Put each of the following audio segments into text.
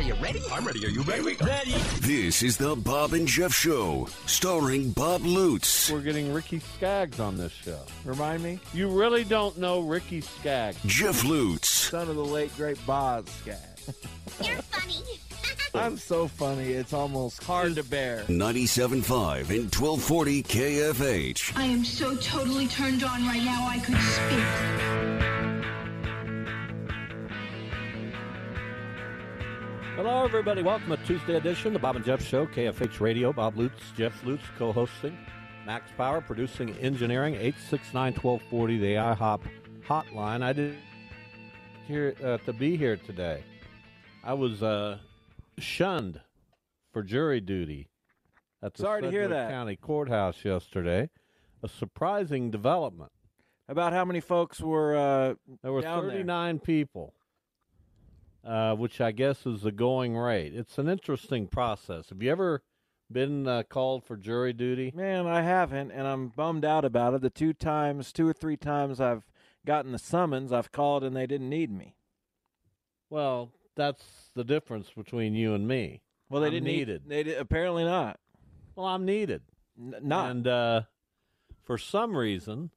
Are you ready? I'm ready. Are you ready? Ready. This is the Bob and Jeff Show, starring Bob Lutz, We're getting Ricky Skaggs on this show. Remind me? You really don't know Ricky Skaggs. Jeff Lutz, son of the late great Bob Skaggs. You're funny. I'm so funny, it's almost hard to bear. 97.5 and 1240 KFH. I am so totally turned on right now I could speak. Hello, everybody. Welcome to Tuesday edition of the Bob and Jeff Show, KFH Radio. Bob Lutz, Jeff Lutz co hosting. Max Power producing engineering, 869 1240, the IHOP hotline. I didn't here uh, to be here today. I was uh, shunned for jury duty at the Sorry to hear Sedgwick that. County Courthouse yesterday. A surprising development. About how many folks were uh, There were down there? 39 people, uh, which I guess is the going rate. It's an interesting process. Have you ever been uh, called for jury duty? Man, I haven't, and I'm bummed out about it. The two times, two or three times I've gotten the summons, I've called and they didn't need me. Well, that's the difference between you and me. Well, they I'm didn't need- needed. they did, apparently not. Well, I'm needed. N- not. And uh, for some reason,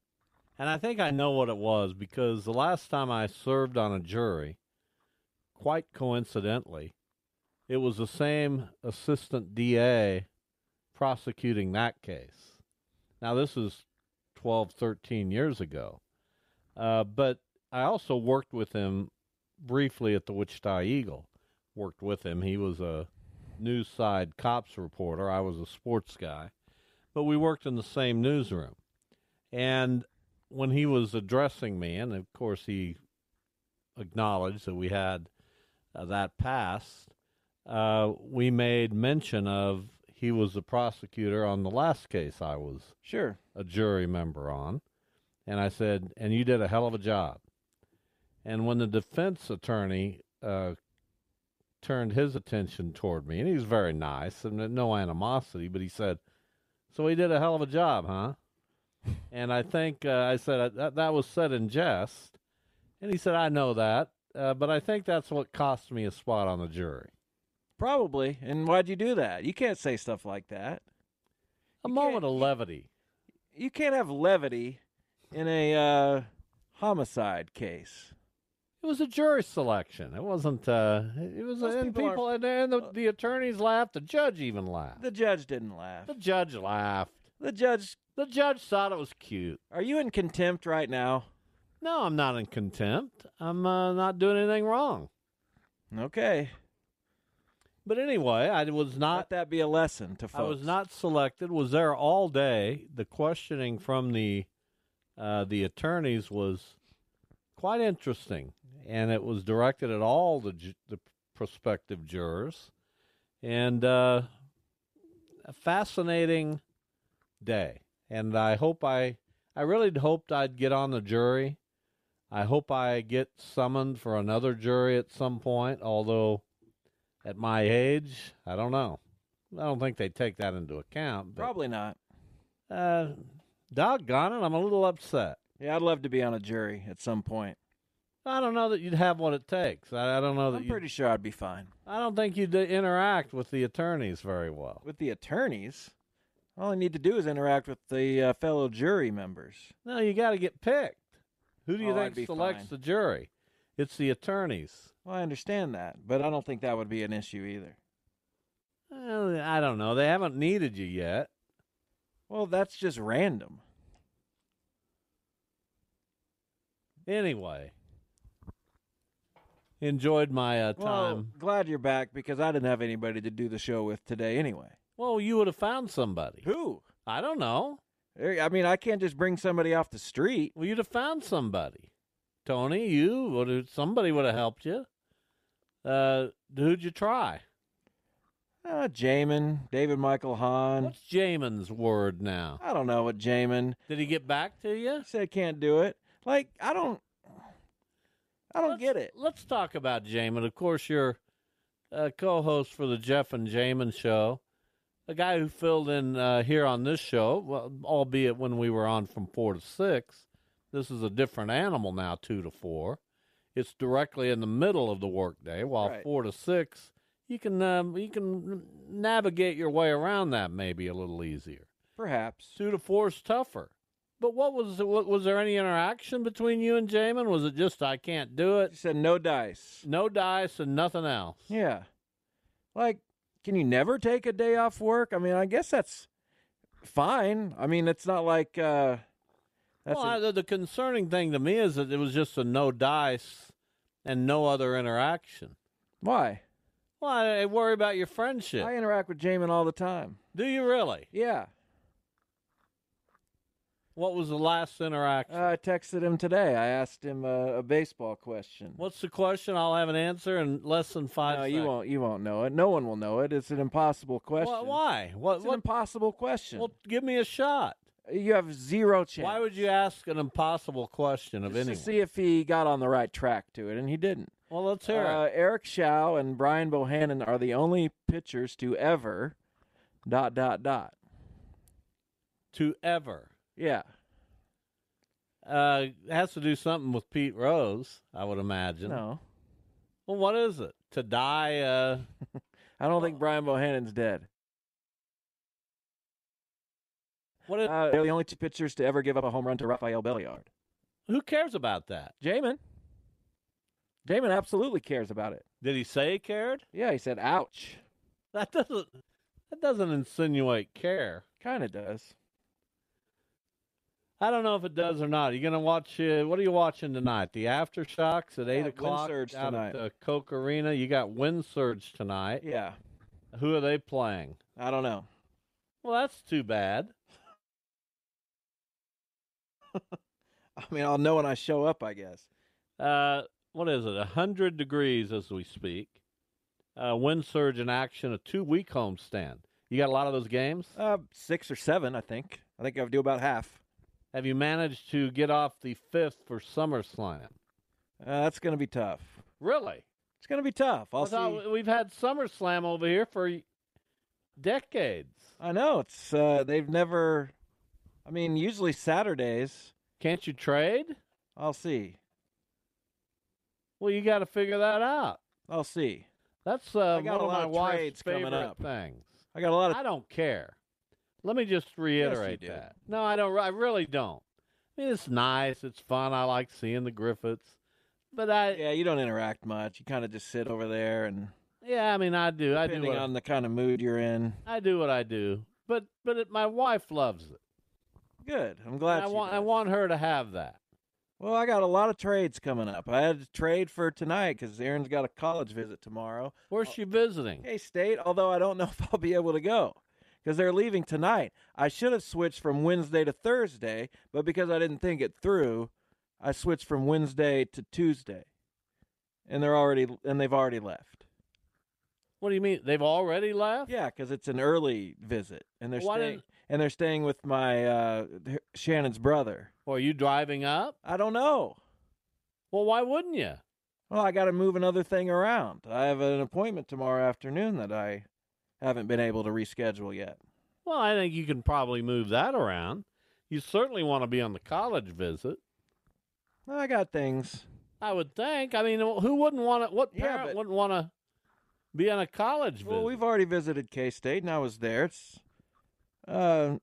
and I think I know what it was because the last time I served on a jury, quite coincidentally, it was the same assistant DA prosecuting that case. Now, this is 12, 13 years ago. Uh, but I also worked with him briefly at the Wichita Eagle. Worked with him. He was a news side cops reporter. I was a sports guy. But we worked in the same newsroom. And when he was addressing me, and of course he acknowledged that we had that passed, uh, we made mention of he was the prosecutor on the last case I was Sure. a jury member on. And I said, and you did a hell of a job. And when the defense attorney uh, turned his attention toward me, and he was very nice and no animosity, but he said, So he did a hell of a job, huh? And I think uh, I said uh, that, that was said in jest. And he said, I know that, uh, but I think that's what cost me a spot on the jury. Probably. And why'd you do that? You can't say stuff like that. A moment of levity. You can't have levity in a uh, homicide case. It was a jury selection. It wasn't. Uh, it was. Most and people are- and, and the, the attorneys laughed. The judge even laughed. The judge didn't laugh. The judge laughed. The judge. The judge thought it was cute. Are you in contempt right now? No, I'm not in contempt. I'm uh, not doing anything wrong. Okay. But anyway, I was not. Let that be a lesson to folks. I was not selected. Was there all day. The questioning from the uh, the attorneys was quite interesting, and it was directed at all the ju- the prospective jurors, and uh, a fascinating day. And I hope I I really hoped I'd get on the jury. I hope I get summoned for another jury at some point, although at my age, I don't know. I don't think they take that into account. But, Probably not. Uh, doggone it, I'm a little upset. Yeah, I'd love to be on a jury at some point. I don't know that you'd have what it takes. I, I don't know that I'm pretty sure I'd be fine. I don't think you'd interact with the attorneys very well. With the attorneys, all I need to do is interact with the uh, fellow jury members. No, you got to get picked. Who do you Oh, think selects fine. the jury? It's the attorneys. Well, I understand that, but I don't think that would be an issue either. Well, I don't know. They haven't needed you yet. Well, that's just random. Anyway, enjoyed my uh, Well, time. glad you're back because I didn't have anybody to do the show with today anyway. Well, you would have found somebody. Who? I don't know. I mean, I can't just bring somebody off the street. Well, you'd have found somebody. Tony, you would have, somebody would have helped you. Uh, who'd you try? Uh, Jamin, David Michael Hahn. What's Jamin's word now? I don't know what Jamin. Did he get back to you? He said can't do it. Like I don't. I don't let's, get it. Let's talk about Jamin. Of course, you're a co-host for the Jeff and Jamin show. A guy who filled in uh, here on this show, well, albeit when we were on from four to six. This is a different animal now, two to four. It's directly in the middle of the workday, while Right. four to six, you can um, you can navigate your way around that maybe a little easier. Perhaps. Two to four is tougher. But what was what, was there any interaction between you and Jamin? Was it just I can't do it? He said no dice. No dice and nothing else. Yeah. Like, can you never take a day off work? I mean, I guess that's fine. I mean, it's not like uh that's well, a- the, concerning thing to me is that it was just a no dice and no other interaction. why? Well, I worry about your friendship. I interact with Jamin all the time. Do you really? Yeah. What was the last interaction? Uh, I texted him today. I asked him a, a baseball question. What's the question? I'll have an answer in less than five. No, you won't. You won't know it. No one will know it. It's an impossible question. Why? why? What? It's an impossible question. well, give me a shot. you have zero chance. Why would you ask an impossible question of Just anyone? to see if he got on the right track to it, and he didn't. well, let's hear Uh, it. Eric Shaw and Brian Bohanon are the only pitchers to ever dot dot dot. To ever. Yeah. Uh, it has to do something with Pete Rose, I would imagine. No, Well, what is it? To die? Uh, I don't think Brian Bohanon's dead. what? Is, Uh, they're the only two pitchers to ever give up a home run to Rafael Belliard. who cares about that? Jamin. Jamin absolutely cares about it. Did he say he cared? Yeah, he said, "Ouch." That doesn't. That doesn't insinuate care. Kind of does. I don't know if it does or not. Are you gonna watch? Uh, what are you watching tonight? The aftershocks at eight o'clock Windsurge out tonight. at the Koch Arena. You got Wind Surge tonight. Yeah. Who are they playing? I don't know. Well, that's too bad. I mean, I'll know when I show up, I guess. Uh, what is it? A hundred degrees as we speak. Uh, wind surge in action. A two-week homestand. You got a lot of those games. Uh, six or seven, I think. I think I'll do about half. Have you managed to get off the fifth for SummerSlam? Uh, that's going to be tough. Really? It's going to be tough. I'll see. we've had SummerSlam over here for decades. I know it's. Uh, they've never. I mean, usually Saturdays. Can't you trade? I'll see. Well, you got to figure that out. I'll see. That's uh, I got one a lot of my of wife's trades coming favorite up. things. I got a lot of. I don't care. Let me just reiterate do. that. No, I don't. I really don't. I mean, it's nice. It's fun. I like seeing the Griffiths. But I, Yeah, you don't interact much. You kind of just sit over there, and yeah, I mean, I do. I do. depending What, on the kind of mood you're in. I do what I do. But but it, my wife loves it. Good. I'm glad. I she want I want her to have that. Well, I got a lot of trades coming up. I had to trade for tonight because Aaron's got a college visit tomorrow. Where's oh, she visiting? K State, although I don't know if I'll be able to go because they're leaving tonight. I should have switched from Wednesday to Thursday, but because I didn't think it through, I switched from Wednesday to Tuesday, and they're already and they've already left. What do you mean? They've already left? Yeah, because it's an early visit, and they're Why staying didn't- and they're staying with my uh, Shannon's brother. Or are you driving up? I don't know. Well, why wouldn't you? Well, I got to move another thing around. I have an appointment tomorrow afternoon that I haven't been able to reschedule yet. Well, I think you can probably move that around. You certainly want to be on the college visit. I got things. I would think. I mean, who wouldn't want to? What Yeah, parent but- wouldn't want to be on a college visit? Well, we've already visited K State, and I was there. It's uh,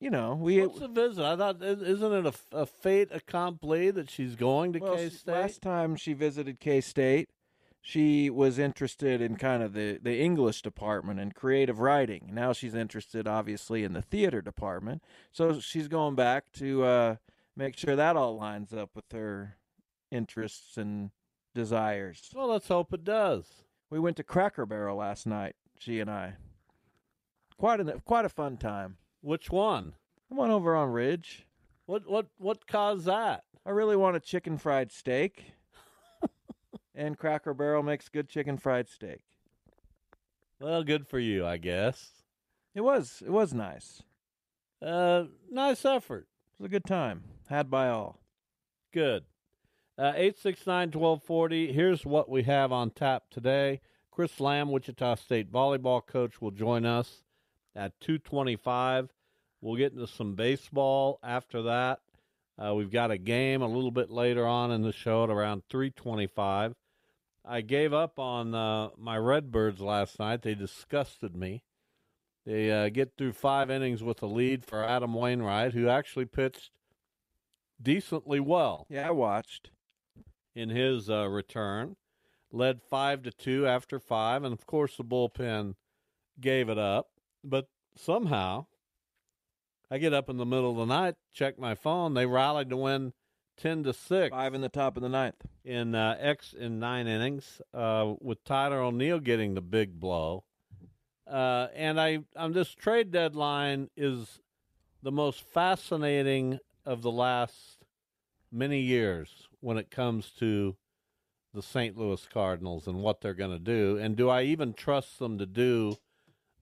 you know, we What's the visit? I thought is- isn't it a, a fait accompli that she's going to well, K State? last time she visited K State, she was interested in kind of the the English department and creative writing. Now she's interested, obviously, in the theater department. So she's going back to uh, make sure that all lines up with her interests and desires. Well, let's hope it does. We went to Cracker Barrel last night. She and I. Quite a quite a fun time. Which one? I went over on Ridge. What what what caused that? I really want a chicken fried steak. And Cracker Barrel makes good chicken fried steak. Well, good for you, I guess. It was it was nice. Uh, nice effort. It was a good time. Had by all. Good. Uh, 869-1240. Here's what we have on tap today. Chris Lamb, Wichita State volleyball coach, will join us at 225. We'll get into some baseball after that. Uh, we've got a game a little bit later on in the show at around 325. I gave up on uh, my Redbirds last night. They disgusted me. They uh, get through five innings with a lead for Adam Wainwright, who actually pitched decently well Yeah, I watched. in his uh, return. Led five to two after five, and of course the bullpen gave it up. But somehow, I get up in the middle of the night, check my phone. They rallied to win ten to six Five in the top of the ninth. in uh, X in nine innings, uh, with Tyler O'Neill getting the big blow. Uh, and I, on this trade deadline is the most fascinating of the last many years when it comes to the St. Louis Cardinals and what they're going to do. And do I even trust them to do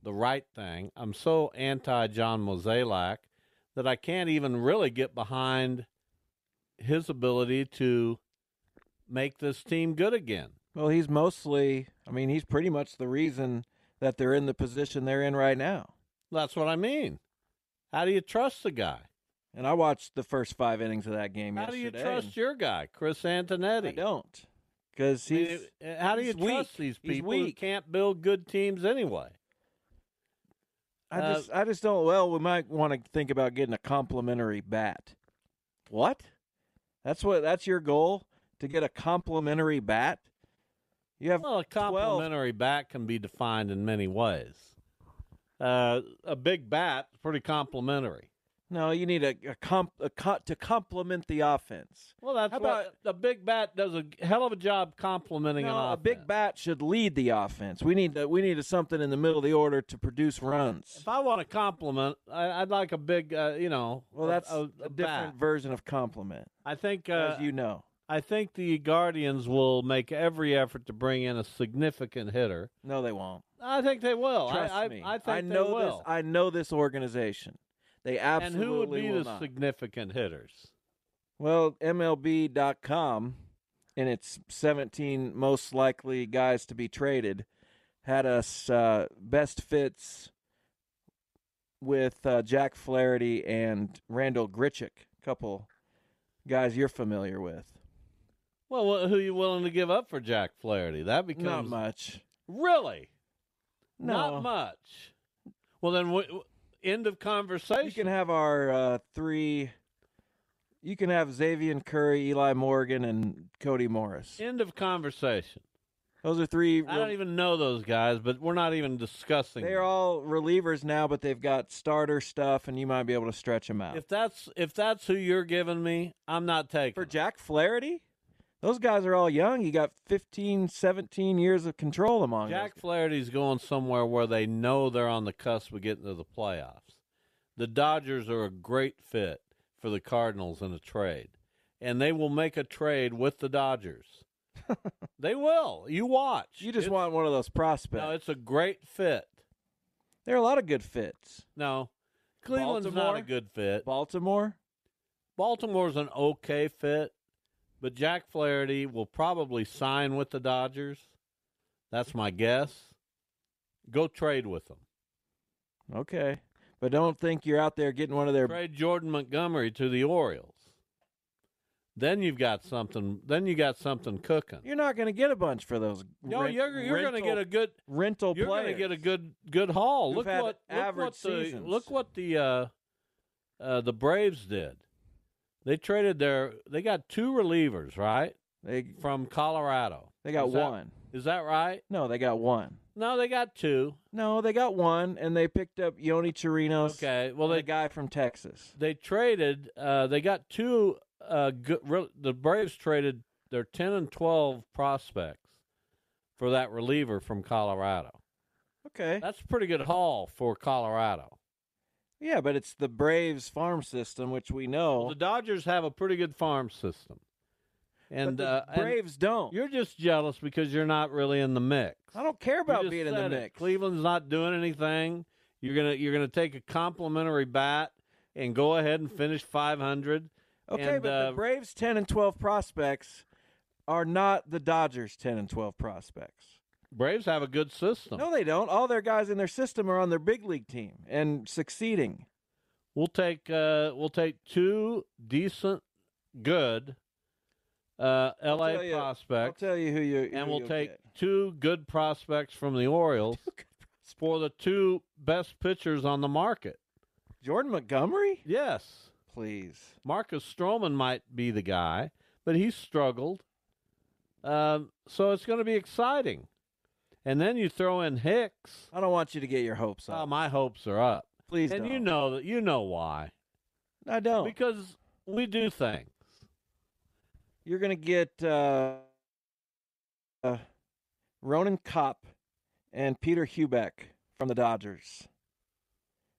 the right thing? I'm so anti John Mozeliak that I can't even really get behind his ability to make this team good again. Well, he's mostly I mean, he's pretty much the reason that they're in the position they're in right now. That's what I mean. How do you trust the guy? And I watched the first five innings of that game How do you trust your guy, Chris Antonetti? I don't. Because I mean, how do you weak. trust these people who can't build good teams anyway? I Uh, just I just don't. Well, we might want to think about getting a complimentary bat. What? That's what. That's your goal to get a complimentary bat. You have Well, a 12 complimentary bat can be defined in many ways. Uh, a big bat, pretty complimentary. No, you need a, a comp a co- to complement the offense. Well, that's How what a big bat does a hell of a job complimenting an No, a big bat should lead the offense. We need to, we need something in the middle of the order to produce runs. If I want a compliment, I, I'd like a big, uh, you know. Well, that's a, a, a different version of compliment, I think, uh, as you know. I think the Guardians will make every effort to bring in a significant hitter. No, they won't. I think they will. Trust I, I, me. I think know they will. this. I know this organization. They absolutely and who would be the not. significant hitters? Well, MLB.com, in its 17 most likely guys to be traded, had us uh, best fits with uh, Jack Flaherty and Randal Grichuk, a couple guys you're familiar with. Well, who are you willing to give up for Jack Flaherty? That becomes Not much. really No. not much. Well, then, end of conversation. You can have our uh, three. You can have Xzavion Curry, Eli Morgan, and Cody Morris. end of conversation. Those are three. I don't even know those guys, but we're not even discussing. They're them. all relievers now, but they've got starter stuff, and you might be able to stretch them out. If that's if that's who you're giving me, I'm not taking. For. Jack Flaherty, those guys are all young. You got 15, 17 years of control among Jack. Flaherty's going somewhere where they know they're on the cusp of getting to the playoffs. The Dodgers are a great fit for the Cardinals in a trade, and they will make a trade with the Dodgers. they will. You watch. You just It's- want one of those prospects. No, it's a great fit. there are a lot of good fits. No, Cleveland's not a good fit. Baltimore, Baltimore's an okay fit, but Jack Flaherty will probably sign with the Dodgers. That's my guess. Go trade with them. okay, but don't think you're out there getting one of their. Trade Jordan Montgomery to the Orioles. Then you've got something. Then you got something cooking. You're not going to get a bunch for those. No, rent- you're you're going to get a good. rental You're going to get a good good haul. Look what look average what the seasons. look what the uh, uh, the Braves did. They traded their. They got two relievers, right? They from Colorado. They got Is one. Is that right? No, they got one. No, they got two. No, they got one, and they picked up Yonny Chirinos. Okay, well, they a guy from Texas. They traded. Uh, they got two. Uh, good, re- the Braves traded their ten and twelve prospects for that reliever from Colorado. Okay, that's a pretty good haul for Colorado. Yeah, but it's the Braves farm system, which we know. Well, the Dodgers have a pretty good farm system, and the uh, and Braves don't. You're just jealous because you're not really in the mix. I don't care about being in the said it. mix. Cleveland's not doing anything. You're gonna you're gonna take a complimentary bat and go ahead and finish 500. Okay, and, but uh, the Braves 10 and 12 prospects are not the Dodgers 10 and 12 prospects. Braves have a good system. No, they don't. All their guys in their system are on their big league team and succeeding. We'll take uh, we'll take two decent, good uh, L.A. tell you- prospects. I'll tell you who you and who we'll take get. two good prospects from the Orioles for the two best pitchers on the market. Jordan Montgomery. Yes, please. Marcus Stroman might be the guy, but he struggled. Um, so it's going to be exciting. And then you throw in Hicks. I don't want you to get your hopes up. Oh, my hopes are up. Please and you don't. know that you know why. I don't. Because we do things. You're going to get uh, uh, Ronan Kopp and Peter Heubeck from the Dodgers.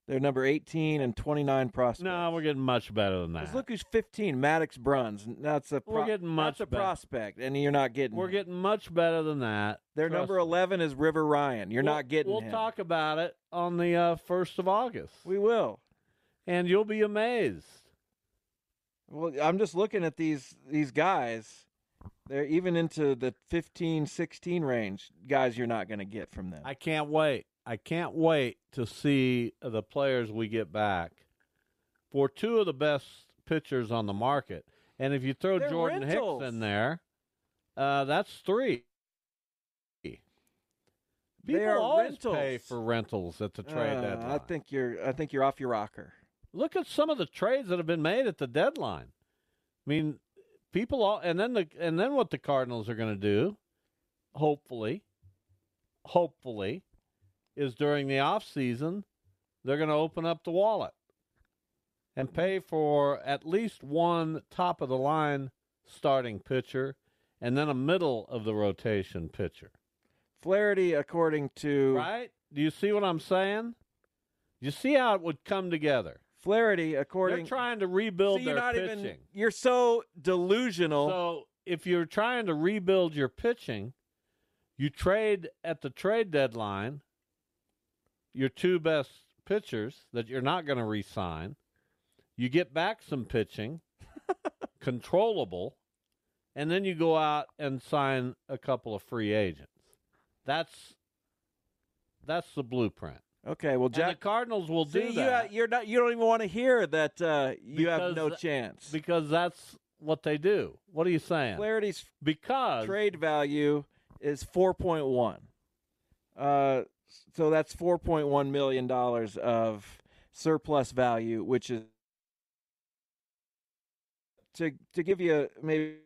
They're number 18 and 29 prospects. No, we're getting much better than that. look who's 15, Maddux Bruns. That's a We're getting much that's a better. prospect, and you're not getting. We're him. getting much better than that. Their Trust number me. 11 is River Ryan. You're We'll- not getting We'll him. talk about it on the uh, first of August, We will. and you'll be amazed. Well, I'm just looking at these these guys. They're even into the 15, 16 range. Guys, you're not going to get from them. I can't wait. I can't wait to see the players we get back for two of the best pitchers on the market. And if you throw They're Jordan rentals. Hicks in there, uh, that's three. People They are always rentals. pay for rentals at the trade Uh, deadline. I think you're. I think you're off your rocker. Look at some of the trades that have been made at the deadline. I mean, people all and then the and then what the Cardinals are going to do, hopefully, hopefully, is during the off season, they're going to open up the wallet and pay for at least one top of the line starting pitcher and then a middle of the rotation pitcher. Flaherty, according to Right? Do you see what I'm saying? You see how it would come together. Flaherty, according They're trying to rebuild See, you're their not pitching. even. You're so delusional. So if you're trying to rebuild your pitching, you trade at the trade deadline your two best pitchers that you're not going to re-sign. You get back some pitching, controllable, and then you go out and sign a couple of free agents. That's that's the blueprint. okay, well, And the Cardinals will See, do you, that. you're not. You don't even want to hear that. Uh, you have no chance. because that's what they do. What are you saying? Flaherty's Because trade value is 4.1. Uh, so that's 4.1 million dollars of surplus value, which is to to give you maybe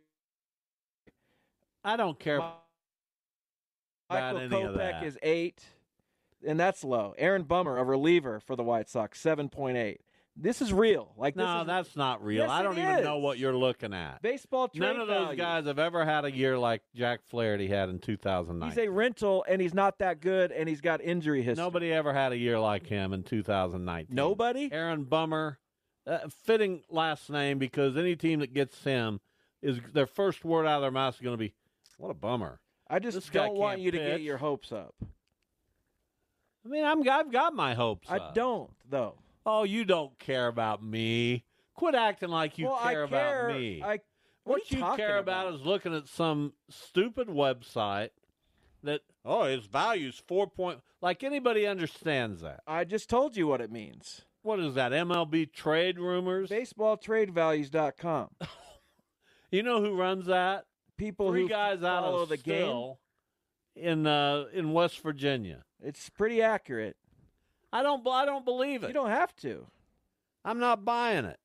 I don't care about Michael Kopech is eight, and that's low. Aaron Bummer, a reliever for the White Sox, 7.8. This is real. Like this no, is, that's not real. Yes, I don't even know what you're looking at. baseball trade None of those value. guys have ever had a year like Jack Flaherty had in 2009. He's a rental, and he's not that good, and he's got injury history. Nobody ever had a year like him in 2019. Nobody? Aaron Bummer, uh, fitting last name because any team that gets him is their first word out of their mouth is going to be, "What a bummer." I just This don't want you to get your hopes up. I mean, I'm I've got my hopes. I up. don't, though. Oh, you don't care about me. Quit acting like you well, care, care about me. I, What, are you care about? is looking at some stupid website that oh its value's four point like anybody understands that. I just told you what it means. What is that? MLB trade rumors? BaseballTradeValues.com. You know who runs that? People Three who guys out of the game. In uh, in West Virginia. It's pretty accurate. I don't I don't believe it. You don't have to. I'm not buying it.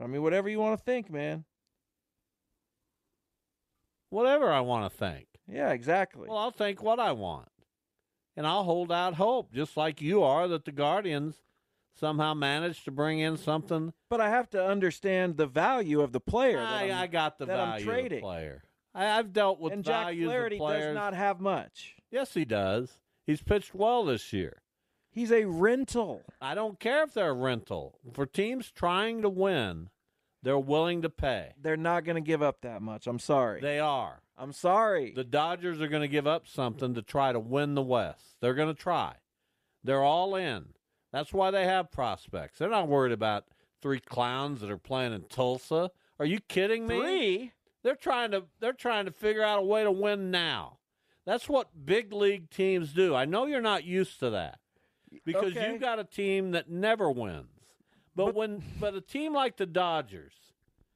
I mean, whatever you want to think, man. Whatever I want to think. Yeah, exactly. Well, I'll think what I want. And I'll hold out hope, just like you are, that the Guardians somehow managed to bring in something. But I have to understand the value of the player. that I, I'm- got the that I'm value of the trading. player. I, I've dealt with and Jack values Flaherty of players. does not have much. Yes, he does. He's pitched well this year. He's a rental. I don't care if they're a rental. For teams trying to win, they're willing to pay. They're not going to give up that much. I'm sorry. They are. I'm sorry. The Dodgers are going to give up something to try to win the West. They're going to try. They're all in. That's why they have prospects. They're not worried about three clowns that are playing in Tulsa. Are you kidding me? Three? They're trying to they're trying to figure out a way to win now. That's what big league teams do. I know you're not used to that because Okay. you've got a team that never wins. But, when but a team like the Dodgers,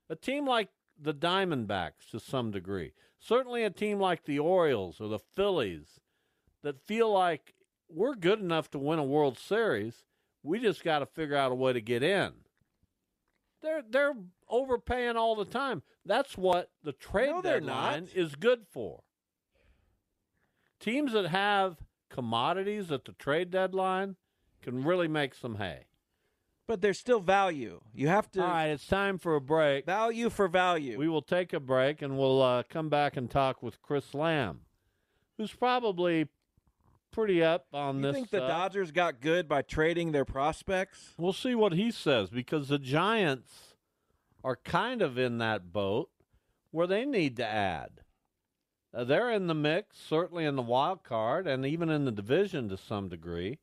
a team like the Diamondbacks to some degree, certainly a team like the Orioles or the Phillies that feel like we're good enough to win a World Series, we just got to figure out a way to get in. They're they're overpaying all the time. That's what the trade No, they're deadline not. is good for. Teams that have commodities at the trade deadline can really make some hay. But there's still value. You have to All right, it's time for a break. value for value. We will take a break and we'll uh, come back and talk with Chris Lamb, who's probably pretty up on you this. think the uh, Dodgers got good by trading their prospects? We'll see what he says because the Giants are kind of in that boat where they need to add. Uh, they're in the mix, certainly in the wild card, and even in the division to some degree.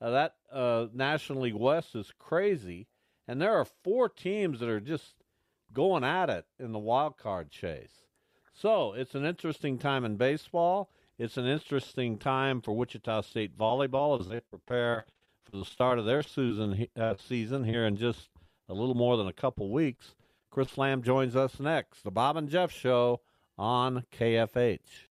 Uh, that uh, National League West is crazy, and there are four teams that are just going at it in the wild card chase. So it's an interesting time in baseball. It's an interesting time for Wichita State volleyball as they prepare for the start of their season uh, season here in just a little more than a couple weeks. Chris Lamb joins us next. The Bob and Jeff Show on KFH.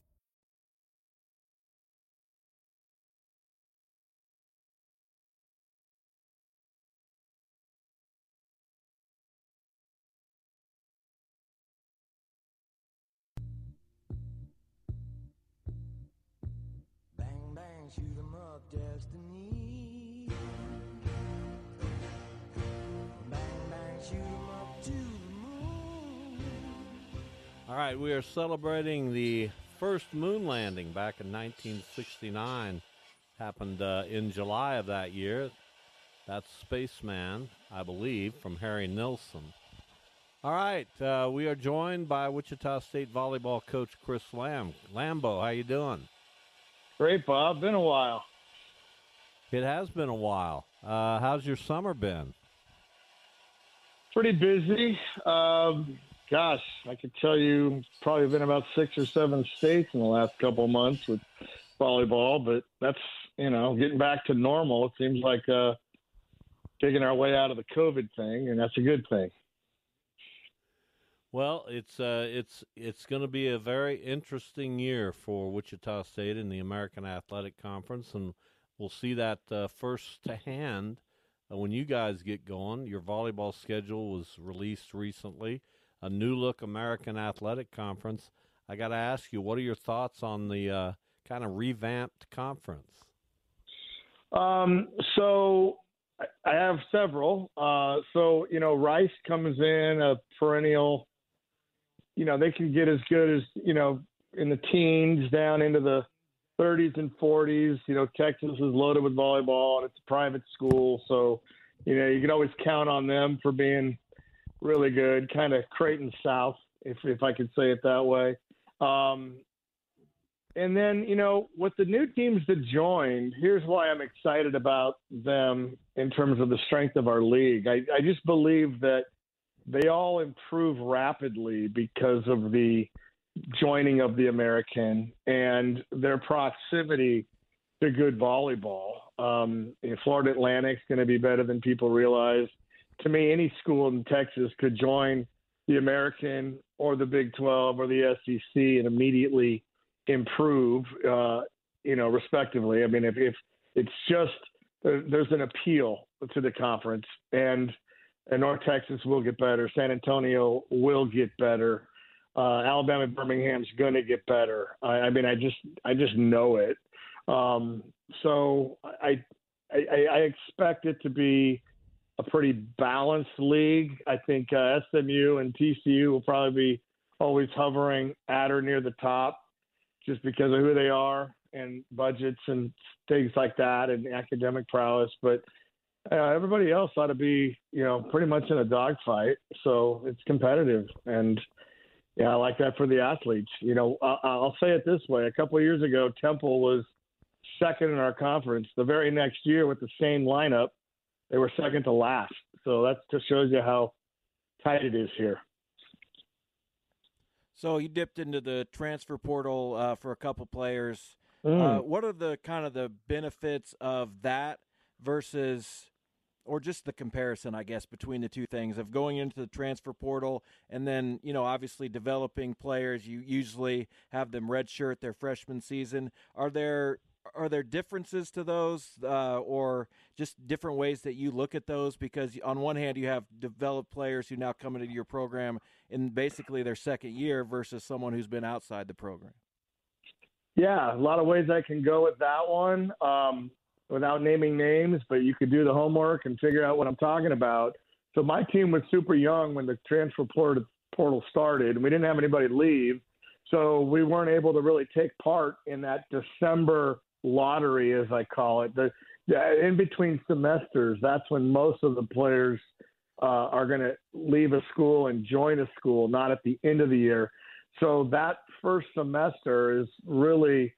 All right, we are celebrating the first moon landing back in 1969. Happened uh, in July of that year. That's Spaceman, I believe, from Harry Nilsson. All right, uh, we are joined by Wichita State volleyball coach Chris Lamb. Lambo, how you doing? Great, Bob. Been a while. It has been a while. Uh, how's your summer been? Pretty busy. Um, gosh, I could tell you probably been about six or seven states in the last couple of months with volleyball, but that's you know getting back to normal. It seems like uh, taking our way out of the COVID thing, and that's a good thing. Well, it's uh, it's it's going to be a very interesting year for Wichita State in the American Athletic Conference, and we'll see that uh, first to hand uh, when you guys get going. Your volleyball schedule was released recently, a new look American Athletic Conference. I got to ask you, what are your thoughts on the uh, kind of revamped conference? Um, so I- have several. Uh, so you know, Rice comes in a perennial. You know, they can get as good as you know in the teens down into the 30s and 40s. You know, Texas is loaded with volleyball, and it's a private school, so you know you can always count on them for being really good. Kind of Creighton South, if if I could say it that way. Um, and then, you know, with the new teams that joined, here's why I'm excited about them in terms of the strength of our league. I, I just believe that they all improve rapidly because of the joining of the American and their proximity to good volleyball. Um, Florida Atlantic's going to be better than people realize. To me, any school in Texas could join the American or the Big 12 or the SEC and immediately improve, uh, you know, respectively. I mean, if, if it's just there, there's an appeal to the conference, and, and North Texas will get better, San Antonio will get better, uh, Alabama, Birmingham's going to get better. I, I mean, I just I just know it. Um, so I, I I expect it to be a pretty balanced league. I think uh, SMU and TCU will probably be always hovering at or near the top just because of who they are and budgets and things like that and academic prowess. But uh, everybody else ought to be, you know, pretty much in a dogfight. So it's competitive, and yeah, I like that for the athletes. You know, I- I'll say it this way: a couple of years ago, Temple was second in our conference. The very next year, with the same lineup, they were second to last. So that just shows you how tight it is here. So you dipped into the transfer portal uh, for a couple players. Mm. Uh, what are the kind of the benefits of that versus, or just the comparison, I guess, between the two things of going into the transfer portal and then, you know, obviously developing players. You usually have them redshirt their freshman season. Are there are there differences to those, uh, or just different ways that you look at those? Because on one hand, you have developed players who now come into your program in basically their second year versus someone who's been outside the program. Yeah, a lot of ways I can go with that one um, without naming names, but you could do the homework and figure out what I'm talking about. So my team was super young when the transfer portal portal started, and we didn't have anybody leave, so we weren't able to really take part in that December lottery, as I call it. The, in between semesters, that's when most of the players uh, are going to leave a school and join a school, not at the end of the year. So that first semester is really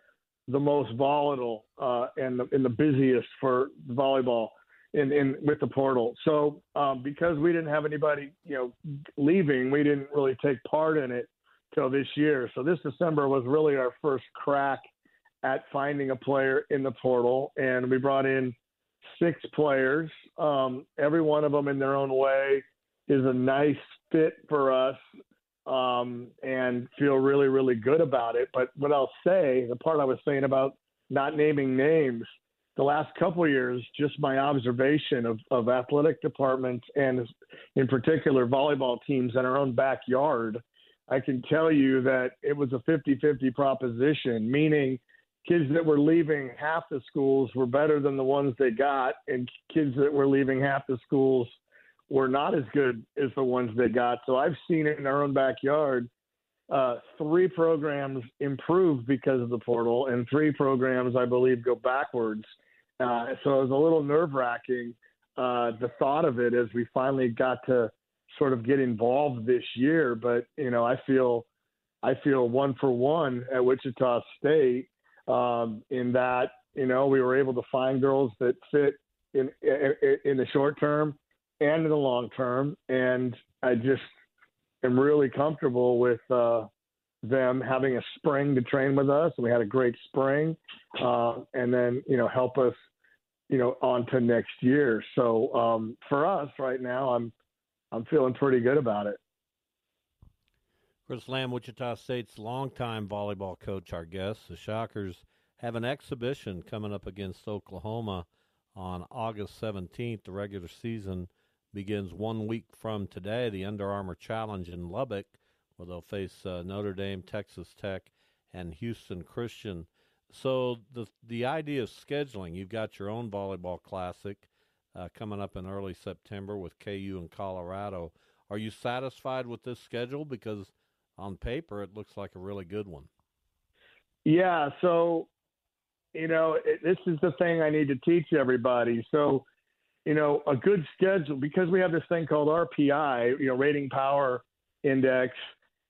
the most volatile uh, and, the, and the busiest for volleyball in, in with the portal. So um, because we didn't have anybody, you know, leaving, we didn't really take part in it till this year. So this December was really our first crack at finding a player in the portal, and we brought in six players. Um, every one of them, in their own way, is a nice fit for us, um, and feel really, really good about it. But what I'll say, the part I was saying about not naming names, the last couple years, just my observation of, of athletic departments and, in particular, volleyball teams in our own backyard. I can tell you that it was a 50 50 proposition, meaning kids that were leaving half the schools were better than the ones they got, and kids that were leaving half the schools were not as good as the ones they got. So I've seen it in our own backyard. Uh, three programs improve because of the portal, and three programs, I believe, go backwards. Uh, so it was a little nerve wracking, uh, the thought of it as we finally got to sort of get involved this year. But, you know, I feel, I feel one for one at Wichita State um, in that you know we were able to find girls that fit in in, in the short term and in the long term, and I just am really comfortable with uh, them having a spring to train with us. And we had a great spring, uh, and then you know help us, you know, on to next year. So um, for us right now, I'm I'm feeling pretty good about it. Chris Lamb, Wichita State's longtime volleyball coach, our guest. The Shockers have an exhibition coming up against Oklahoma on August 17th. The regular season begins one week from today. The Under Armour Challenge in Lubbock, where they'll face uh, Notre Dame, Texas Tech, and Houston Christian. So the the idea of scheduling, you've got your own volleyball classic uh, coming up in early September with KU and Colorado. Are you satisfied with this schedule? Because on paper, it looks like a really good one. Yeah. So, you know, it, this is the thing I need to teach everybody. So, you know, a good schedule because we have this thing called RPI, you know, rating power index.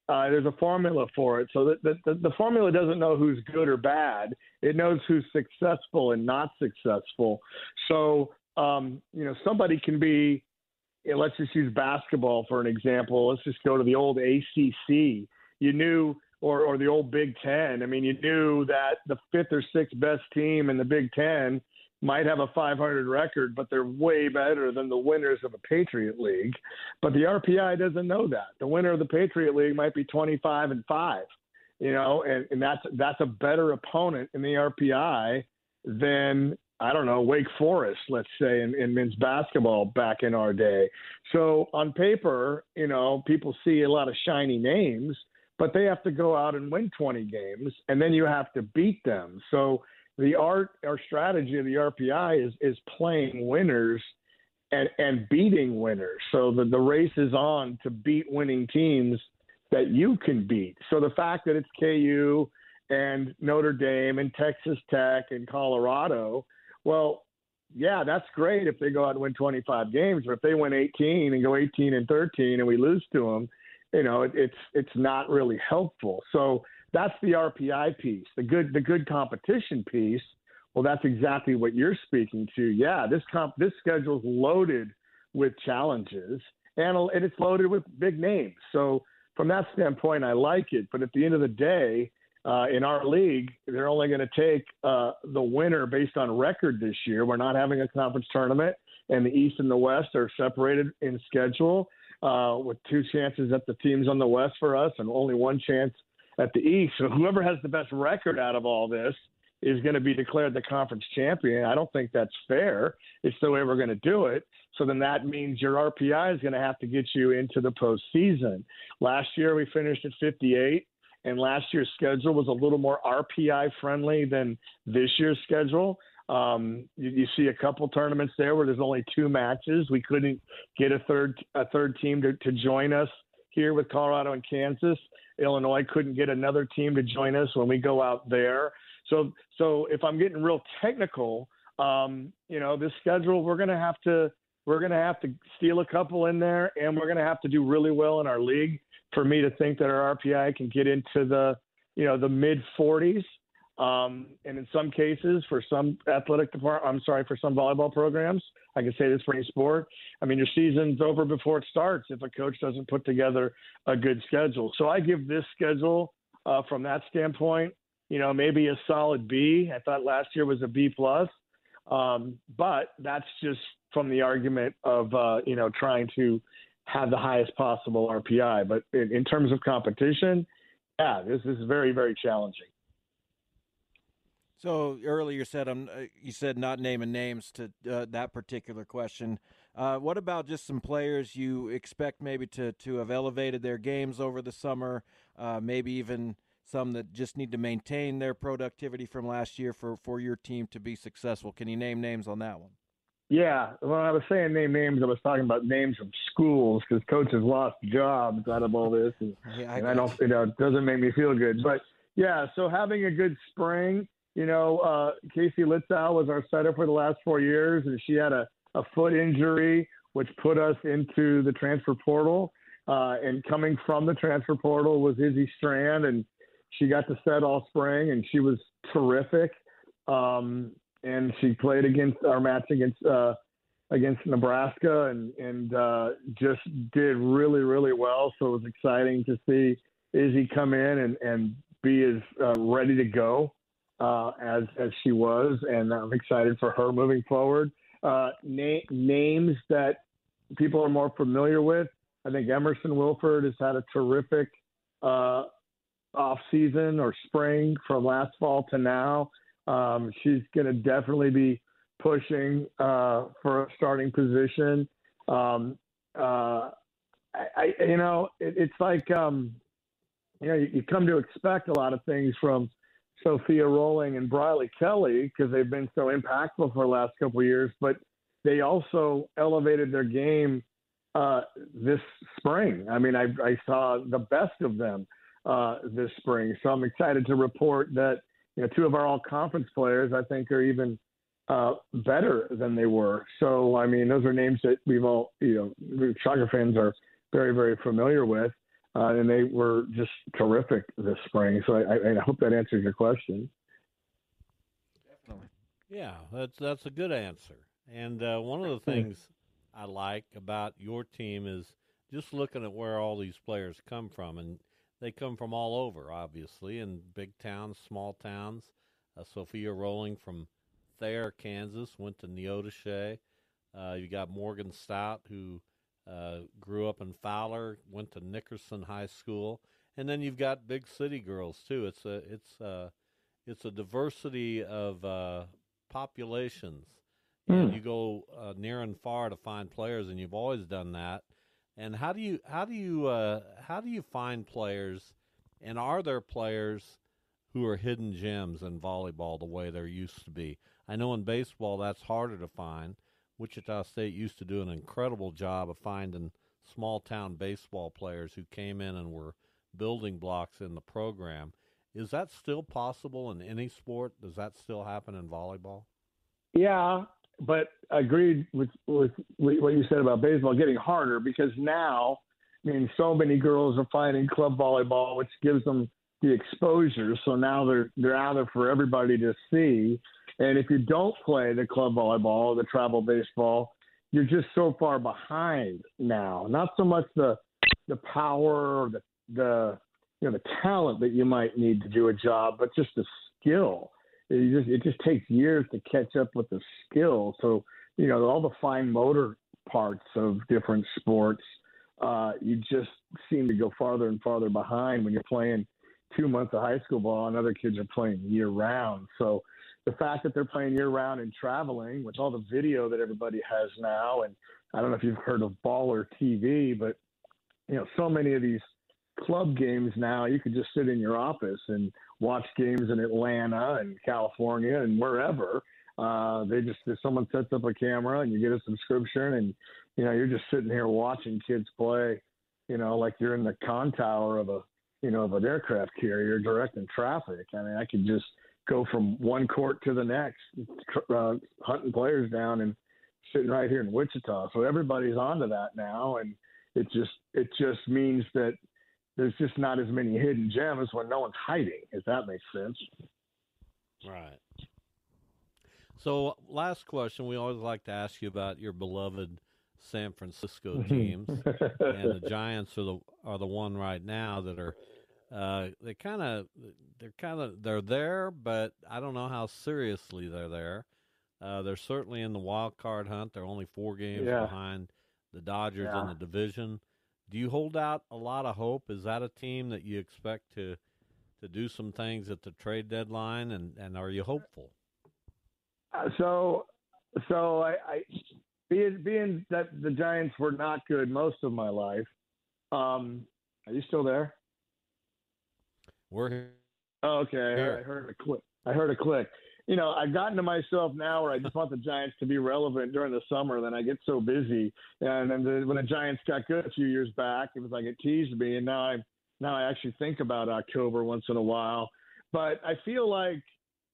Uh, there's a formula for it. So the, the, the formula doesn't know who's good or bad. It knows who's successful and not successful. So, um, you know, somebody can be, let's just use basketball for an example. Let's just go to the old ACC. You knew, or, or the old Big Ten. I mean, you knew that the fifth or sixth best team in the Big Ten might have a 500 record, but they're way better than the winners of the Patriot League. But the RPI doesn't know that. The winner of the Patriot League might be 25 and five, you know, and, and that's that's a better opponent in the RPI than I don't know Wake Forest, let's say, in, in men's basketball back in our day. So on paper, you know, people see a lot of shiny names, but they have to go out and win 20 games, and then you have to beat them. So the art our strategy of the RPI is is playing winners and and beating winners. So the the race is on to beat winning teams that you can beat. So the fact that it's KU and Notre Dame and Texas Tech and Colorado, well, yeah, that's great if they go out and win 25 games. But if they win 18 and go 18 and 13 and we lose to them, you know, it, it's it's not really helpful. So that's the RPI piece. The good the good competition piece. Well, that's exactly what you're speaking to. Yeah, this comp this schedule's loaded with challenges and and it's loaded with big names. So from that standpoint, I like it. But at the end of the day, uh, in our league, they're only going to take uh, the winner based on record this year. We're not having a conference tournament, and the East and the West are separated in schedule uh, with two chances at the teams on the West for us, and only one chance at the East. So whoever has the best record out of all this is going to be declared the conference champion. I don't think that's fair. It's the way we're going to do it. So then that means your RPI is going to have to get you into the postseason. Last year we finished at 58, and last year's schedule was a little more RPI friendly than this year's schedule. Um, you, you, see a couple tournaments there where there's only two matches. We couldn't get a third a third team to, to join us here with Colorado and Kansas. Illinois couldn't get another team to join us when we go out there. So, so if I'm getting real technical, um, you know, this schedule we're to have to we're to have to steal a couple in there, and we're to have to do really well in our league for me to think that our RPI can get into the you know the mid 40s. Um, and in some cases, for some athletic department, I'm sorry, for some volleyball programs, I can say this for any sport. I mean, your season's over before it starts if a coach doesn't put together a good schedule. So I give this schedule uh, from that standpoint, you know, maybe a solid B. I thought last year was a B plus, um, but that's just from the argument of uh, you know trying to have the highest possible RPI. But in, in terms of competition, yeah, this is very very challenging. So earlier said um, you said not naming names to uh, that particular question. Uh, what about just some players you expect maybe to to have elevated their games over the summer? Uh, maybe even some that just need to maintain their productivity from last year for for your team to be successful. Can you name names on that one? Yeah, when I was saying name names, I was talking about names of schools because coaches lost jobs out of all this, and, yeah, I, and I don't, you know, it doesn't make me feel good. But yeah, so having a good spring you know, uh, Casey Litzow was our setter for the last four years, and she had a, a foot injury, which put us into the transfer portal. Uh, and coming from the transfer portal was Izzy Strand, and she got to set all spring, and she was terrific. Um, and she played against our match against uh, against Nebraska and and uh, just did really really well. So it was exciting to see Izzy come in and and be as uh, ready to go uh, as as she was, and I'm excited for her moving forward. Uh, na- names that people are more familiar with. I think Emerson Wilford has had a terrific uh, off season or spring from last fall to now. Um, she's going to definitely be pushing uh, for a starting position. Um, uh, I, I, you know, it, it's like um, you know, you, you come to expect a lot of things from Sophia Rolling and Briley Kelly because they've been so impactful for the last couple of years, but they also elevated their game uh, this spring. I mean, I, I saw the best of them uh, this spring, so I'm excited to report that you know two of our all conference players I think are even uh, better than they were. So I mean, those are names that we've all you know Shocker fans are very very familiar with. Uh, and they were just terrific this spring. So I, I, hope that answers your question. Definitely. Yeah, that's that's a good answer. And uh, one of the things I like about your team is just looking at where all these players come from, and they come from all over, obviously, in big towns, small towns. Uh, Sophia Rolling from Thayer, Kansas, went to Neodesha. Uh, you got Morgan Stout, who uh, grew up in Fowler, went to Nickerson High School, and then you've got big city girls too. It's a it's a it's a diversity of uh, populations, mm. and you go uh, near and far to find players, and you've always done that. And how do you how do you uh, how do you find players? And are there players who are hidden gems in volleyball the way there used to be? I know in baseball that's harder to find Wichita State used to do an incredible job of finding small town baseball players who came in and were building blocks in the program. Is that still possible in any sport? Does that still happen in volleyball? Yeah, but I agreed with, with what you said about baseball getting harder because now, I mean, so many girls are finding club volleyball, which gives them the exposure. So now they're they're out there for everybody to see. And if you don't play the club volleyball, the travel baseball, you're just so far behind now. Not so much the the power or the the you know the talent that you might need to do a job, but just the skill. It just it just takes years to catch up with the skill. So you know all the fine motor parts of different sports, uh, you just seem to go farther and farther behind when you're playing two months of high school ball and other kids are playing year round. So the fact that they're playing year round and traveling with all the video that everybody has now, and I don't know if you've heard of Baller TV, but you know, so many of these club games now, you could just sit in your office and watch games in Atlanta and California and wherever. Uh, they just if someone sets up a camera and you get a subscription, and you know, you're just sitting here watching kids play. You know, like you're in the con tower of a you know of an aircraft carrier directing traffic. I mean, I could just go from one court to the next, uh, hunting players down and sitting right here in Wichita. So everybody's onto that now, and it just it just means that there's just not as many hidden gems when no one's hiding. If that makes sense. Right. So, last question. We always like to ask you about your beloved San Francisco teams, and the Giants are the are the one right now that are uh, they kind of they're kind of they're there, but I don't know how seriously they're there. Uh, they're certainly in the wild card hunt. They're only four games yeah. behind the Dodgers yeah. in the division. Do you hold out a lot of hope? Is that a team that you expect to to do some things at the trade deadline, and, and are you hopeful? Uh, so, so I, I being being that the Giants were not good most of my life. Um, are you still there? We're here. Oh, okay. I heard a click. I heard a click. You know, I've gotten to myself now where I just want the Giants to be relevant during the summer. Then I get so busy, and then the, when the Giants got good a few years back, it was like it teased me, and now I now I actually think about October once in a while. But I feel like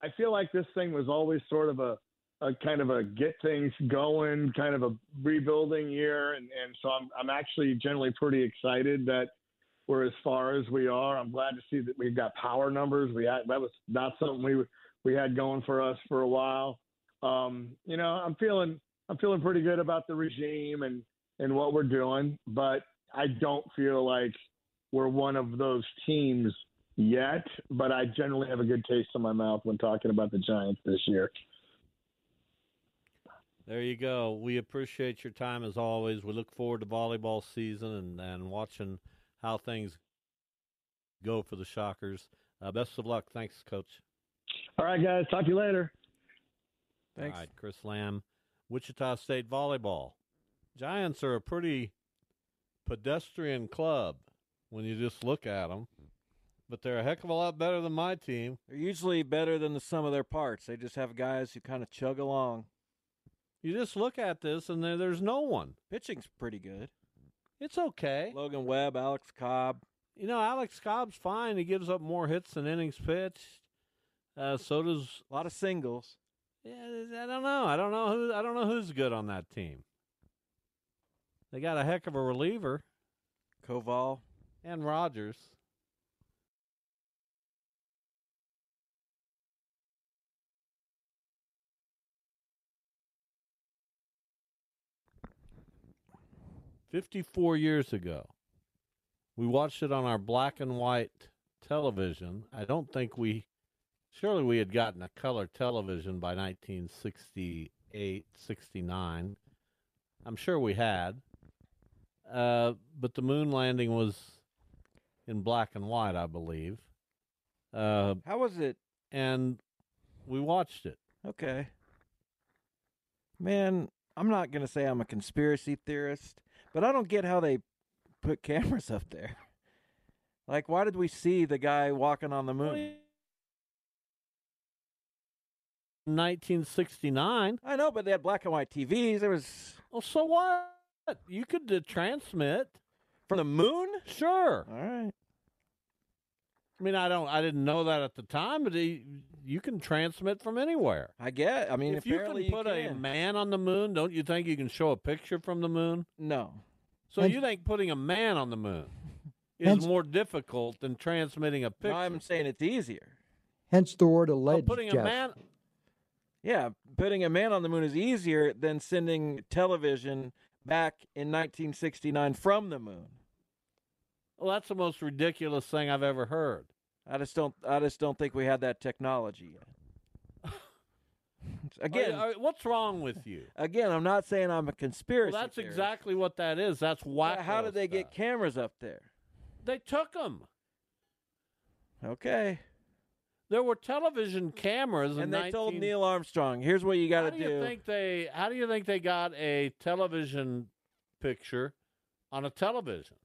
I feel like this thing was always sort of a a kind of a get things going, kind of a rebuilding year, and and so I'm I'm actually generally pretty excited that we're as far as we are. I'm glad to see that we've got power numbers. We had that was not something we we had going for us for a while. Um, you know, I'm feeling I'm feeling pretty good about the regime and and what we're doing, but I don't feel like we're one of those teams yet. But I generally have a good taste in my mouth when talking about the Giants this year. There you go. We appreciate your time as always. We look forward to volleyball season and, and watching how things go for the Shockers. Uh, best of luck. Thanks, Coach. All right, guys. Talk to you later. Thanks. All right, Chris Lamb, Wichita State volleyball. Giants are a pretty pedestrian club when you just look at them, but they're a heck of a lot better than my team. They're usually better than the sum of their parts. They just have guys who kind of chug along. You just look at this, and there's no one. Pitching's pretty good. It's okay. Logan Webb, Alex Cobb. You know, Alex Cobb's fine. He gives up more hits than innings pitched. Uh, so does a lot of singles. Yeah, I don't know. I don't know who. I don't know who's good on that team. They got a heck of a reliever, Doval and Rogers. Fifty-four years ago, we watched it on our black and white television. I don't think we, surely we had gotten a color television by 1968, 69. I'm sure we had. Uh, but the moon landing was in black and white, I believe. Uh, How was it? And we watched it. Okay. Man, I'm not going to say I'm a conspiracy theorist, but I don't get how they put cameras up there. Like, why did we see the guy walking on the moon? 1969. I know, but they had black and white TVs. There was. Well, so what? You could uh, transmit from the moon. Sure. All right. I mean, I don't. I didn't know that at the time, but he, you can transmit from anywhere. I get. I mean, if you can put you a man on the moon, don't you think you can show a picture from the moon? No. So And- you think putting a man on the moon is Hence- more difficult than transmitting a picture? No, I'm saying it's easier. Hence the word alleged, putting Jeff. a man. Yeah, putting a man on the moon is easier than sending television back in 1969 from the moon. Well, that's the most ridiculous thing I've ever heard. I just don't. I just don't think we had that technology yet. again, Are are- what's wrong with you? again, I'm not saying I'm a conspiracy. Well, that's theorist. exactly what that is. That's why. But How did they get cameras up there? They took them. Okay. There were television cameras, in And they told Neil Armstrong, "Here's what you got to do do. you think they? How do you think they got a television picture on a television?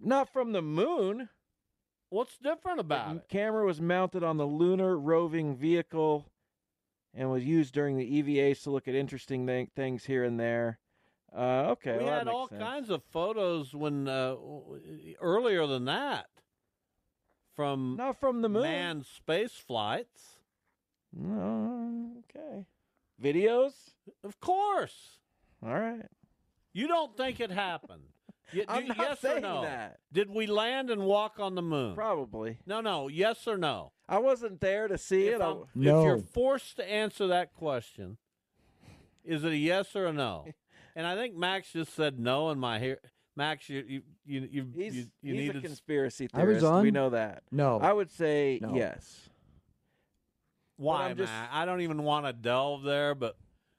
Not from the moon. What's different about it? the it? camera was mounted on the lunar roving vehicle and was used during the EVAs to look at interesting th- things here and there. Uh, okay, we well, had all sense. kinds of photos when uh, earlier than that from not from the moon manned space flights. No, okay. Videos? Of course. All right. You don't think it happened? Y- I'm do- not yes saying or no? that. Did we land and walk on the moon? Probably. No, no. Yes or no? I wasn't there to see If, it. I- I'm- if you're forced to answer that question, is it a yes or a no? And I think Max just said no in my hear. Max, you you you you He's, you, you he's a needed conspiracy I was theorist. We know that. No. I would say No. yes. why, I'm just- Max? I don't even want to delve there, but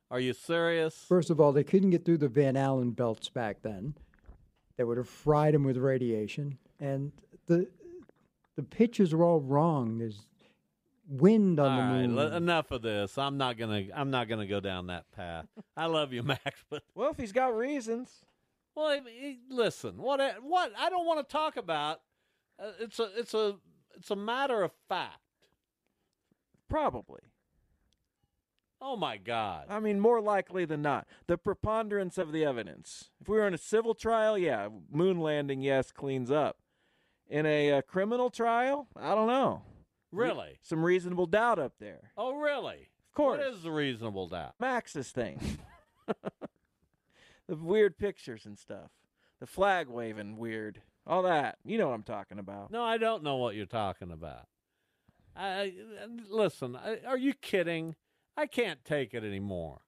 are you serious? First of all, they couldn't get through the Van Allen belts back then. They would have fried them with radiation, and the the pitches were all wrong. There's wind on All the right, moon. le- enough of this. I'm not gonna. I'm not gonna go down that path. I love you, Max, but Well, if he's got reasons. Well, listen. What? What? I don't want to talk about. Uh, it's a. It's a. It's a matter of fact. Probably. Oh my God. I mean, more likely than not. The preponderance of the evidence. If we were in a civil trial, yeah, moon landing, yes, cleans up. In a uh, criminal trial, I don't know. Re- Really? some reasonable doubt up there. Oh, really? Of course. What is the reasonable doubt? Max's thing. the weird pictures and stuff. The flag waving weird. All that. You know what I'm talking about. No, I don't know what you're talking about. I, listen. I, are you kidding? I can't take it anymore.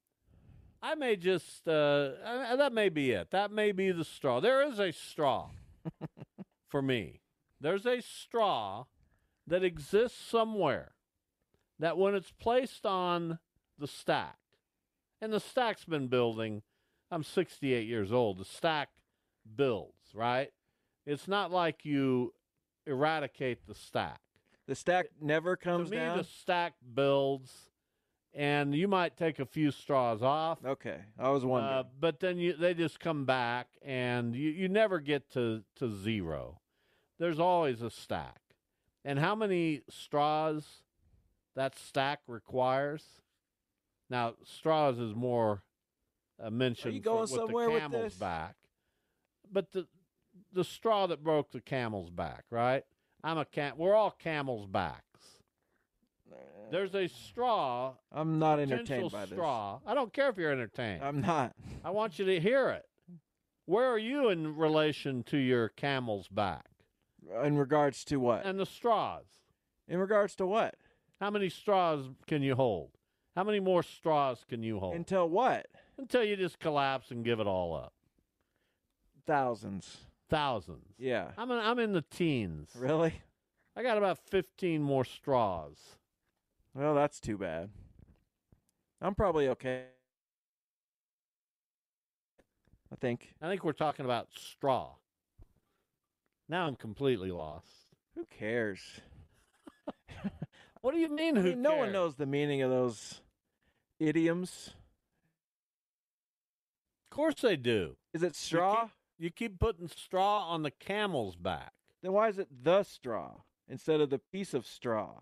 I may just uh, uh, that may be it. That may be the straw. There is a straw for me. There's a straw that exists somewhere that when it's placed on the stack, and the stack's been building. I'm 68 years old. The stack builds, right? It's not like you eradicate the stack. The stack never comes to me, down. the stack builds, and you might take a few straws off. Okay, I was wondering. Uh, but then you, they just come back, and you, you never get to, to zero. There's always a stack. And how many straws that stack requires? Now, straws is more uh, mentioned Are you going for, with somewhere the with camel's this? back. But the the straw that broke the camel's back, right? I'm a cam. We're all camels' backs. There's a straw. I'm not entertained by this. straw. I don't care if you're entertained. I'm not. I want you to hear it. Where are you in relation to your camel's back In regards to what? and the straws? In regards to what? How many straws can you hold? How many more straws can you hold? Until what? Until you just collapse and give it all up. Thousands. Thousands. Yeah. I'm in, I'm in the teens. Really? I got about 15 more straws. Well, that's too bad. I'm probably okay. I think. I think we're talking about straw. Now I'm completely lost. Who cares? What do you mean? I Who mean, no one knows the meaning of those idioms. Of course they do. Is it straw? You keep putting straw on the camel's back, Then why is it the straw instead of the piece of straw?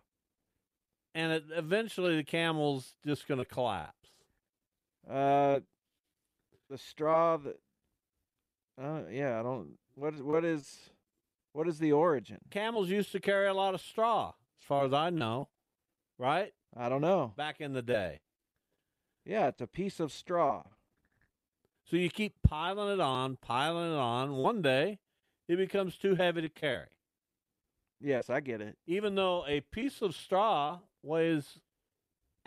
and it, eventually the camel's just going to collapse. Uh, the straw that. Uh, yeah, I don't. What is what is what is the origin? Camels used to carry a lot of straw, as far as I know, right? I don't know. Back in the day. Yeah, it's a piece of straw. So you keep piling it on, piling it on. One day, it becomes too heavy to carry. Yes, I get it. Even though a piece of straw weighs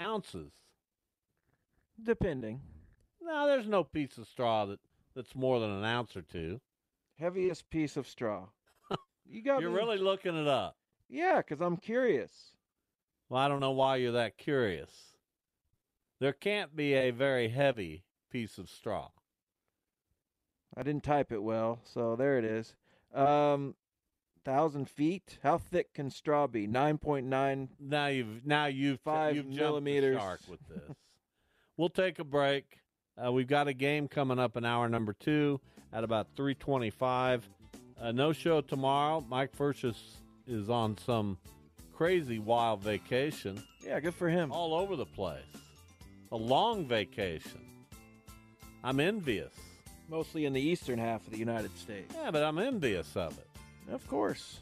ounces. Depending. No, there's no piece of straw that, that's more than an ounce or two. Heaviest piece of straw. You got You're me- really looking it up. Yeah, because I'm curious. Well, I don't know why you're that curious. There can't be a very heavy piece of straw. I didn't type it well, so there it is. Um, thousand feet. How thick can straw be? Nine point nine. Now you've now you've Five you've millimeters. with this. we'll take a break. Uh, we've got a game coming up in hour number two at about three twenty-five. Uh, no show tomorrow. Mike Furchus is on some crazy wild vacation Yeah, good for him. all over the place. A long vacation. I'm envious. Mostly in the eastern half of the United States. Yeah, but I'm envious of it. Of course.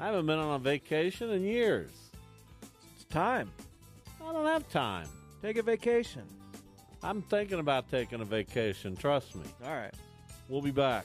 I haven't been on a vacation in years. It's time. I don't have time. Take a vacation. I'm thinking about taking a vacation. Trust me. All right. We'll be back.